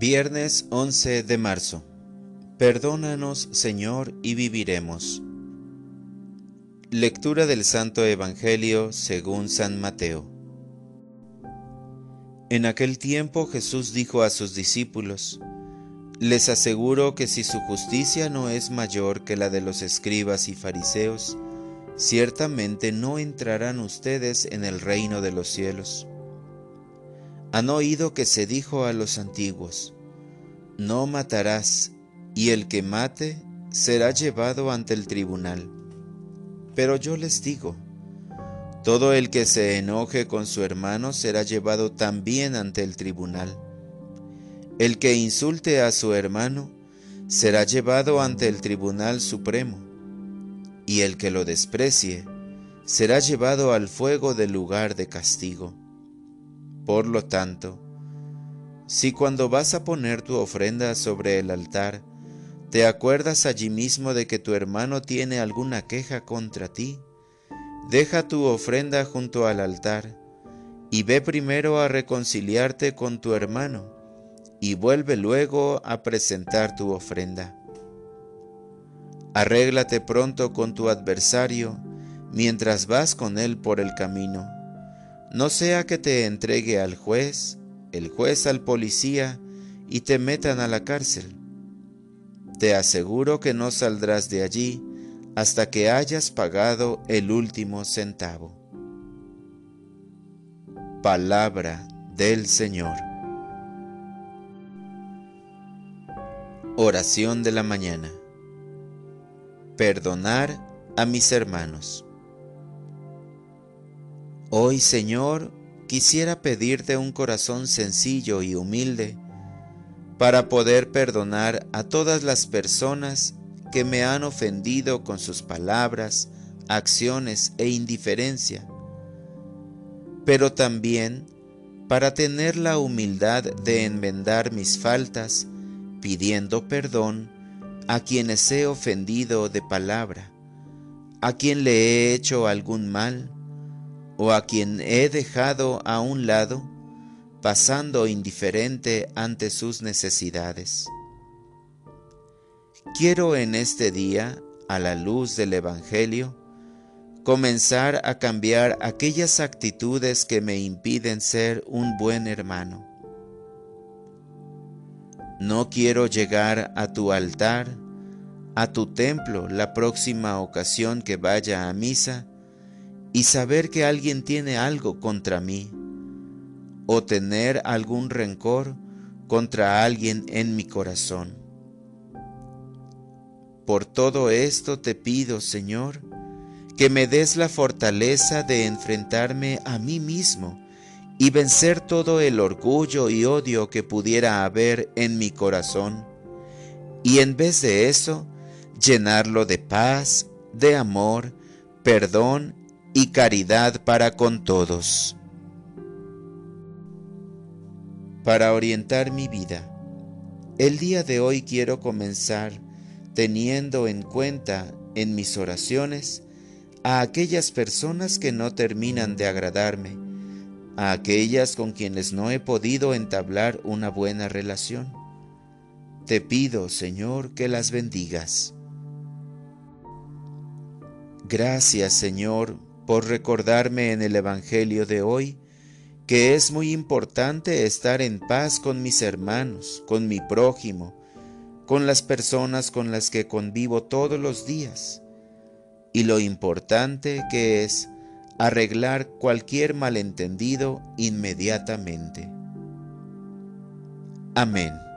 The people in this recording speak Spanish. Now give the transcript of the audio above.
Viernes 11 de marzo. Perdónanos, Señor, y viviremos. Lectura del Santo Evangelio según San Mateo. En aquel tiempo Jesús dijo a sus discípulos, Les aseguro que si su justicia no es mayor que la de los escribas y fariseos, ciertamente no entrarán ustedes en el reino de los cielos. Han oído que se dijo a los antiguos, no matarás, y el que mate será llevado ante el tribunal. Pero yo les digo, todo el que se enoje con su hermano será llevado también ante el tribunal. El que insulte a su hermano será llevado ante el tribunal supremo, y el que lo desprecie será llevado al fuego del lugar de castigo. Por lo tanto, si cuando vas a poner tu ofrenda sobre el altar, te acuerdas allí mismo de que tu hermano tiene alguna queja contra ti, deja tu ofrenda junto al altar y ve primero a reconciliarte con tu hermano y vuelve luego a presentar tu ofrenda. Arréglate pronto con tu adversario mientras vas con él por el camino no sea que te entregue al juez, el juez al policía y te metan a la cárcel. Te aseguro que no saldrás de allí hasta que hayas pagado el último centavo. Palabra del Señor. Oración de la mañana. Perdonar a mis hermanos. Hoy, Señor, quisiera pedirte un corazón sencillo y humilde para poder perdonar a todas las personas que me han ofendido con sus palabras, acciones e indiferencia, pero también para tener la humildad de enmendar mis faltas, pidiendo perdón a quienes he ofendido de palabra, a quien le he hecho algún mal, o a quien he dejado a un lado, pasando indiferente ante sus necesidades. Quiero en este día, a la luz del Evangelio, comenzar a cambiar aquellas actitudes que me impiden ser un buen hermano. No quiero llegar a tu altar, a tu templo la próxima ocasión que vaya a misa, y saber que alguien tiene algo contra mí o tener algún rencor contra alguien en mi corazón. Por todo esto te pido, Señor, que me des la fortaleza de enfrentarme a mí mismo y vencer todo el orgullo y odio que pudiera haber en mi corazón, y en vez de eso, llenarlo de paz, de amor, perdón y caridad para con todos. Para orientar mi vida, el día de hoy quiero comenzar teniendo en cuenta en mis oraciones a aquellas personas que no terminan de agradarme, a aquellas con quienes no he podido entablar una buena relación. Te pido, Señor, que las bendigas. Gracias, Señor, por recordarme en el Evangelio de hoy que es muy importante estar en paz con mis hermanos, con mi prójimo, con las personas con las que convivo todos los días, y lo importante que es arreglar cualquier malentendido inmediatamente. Amén.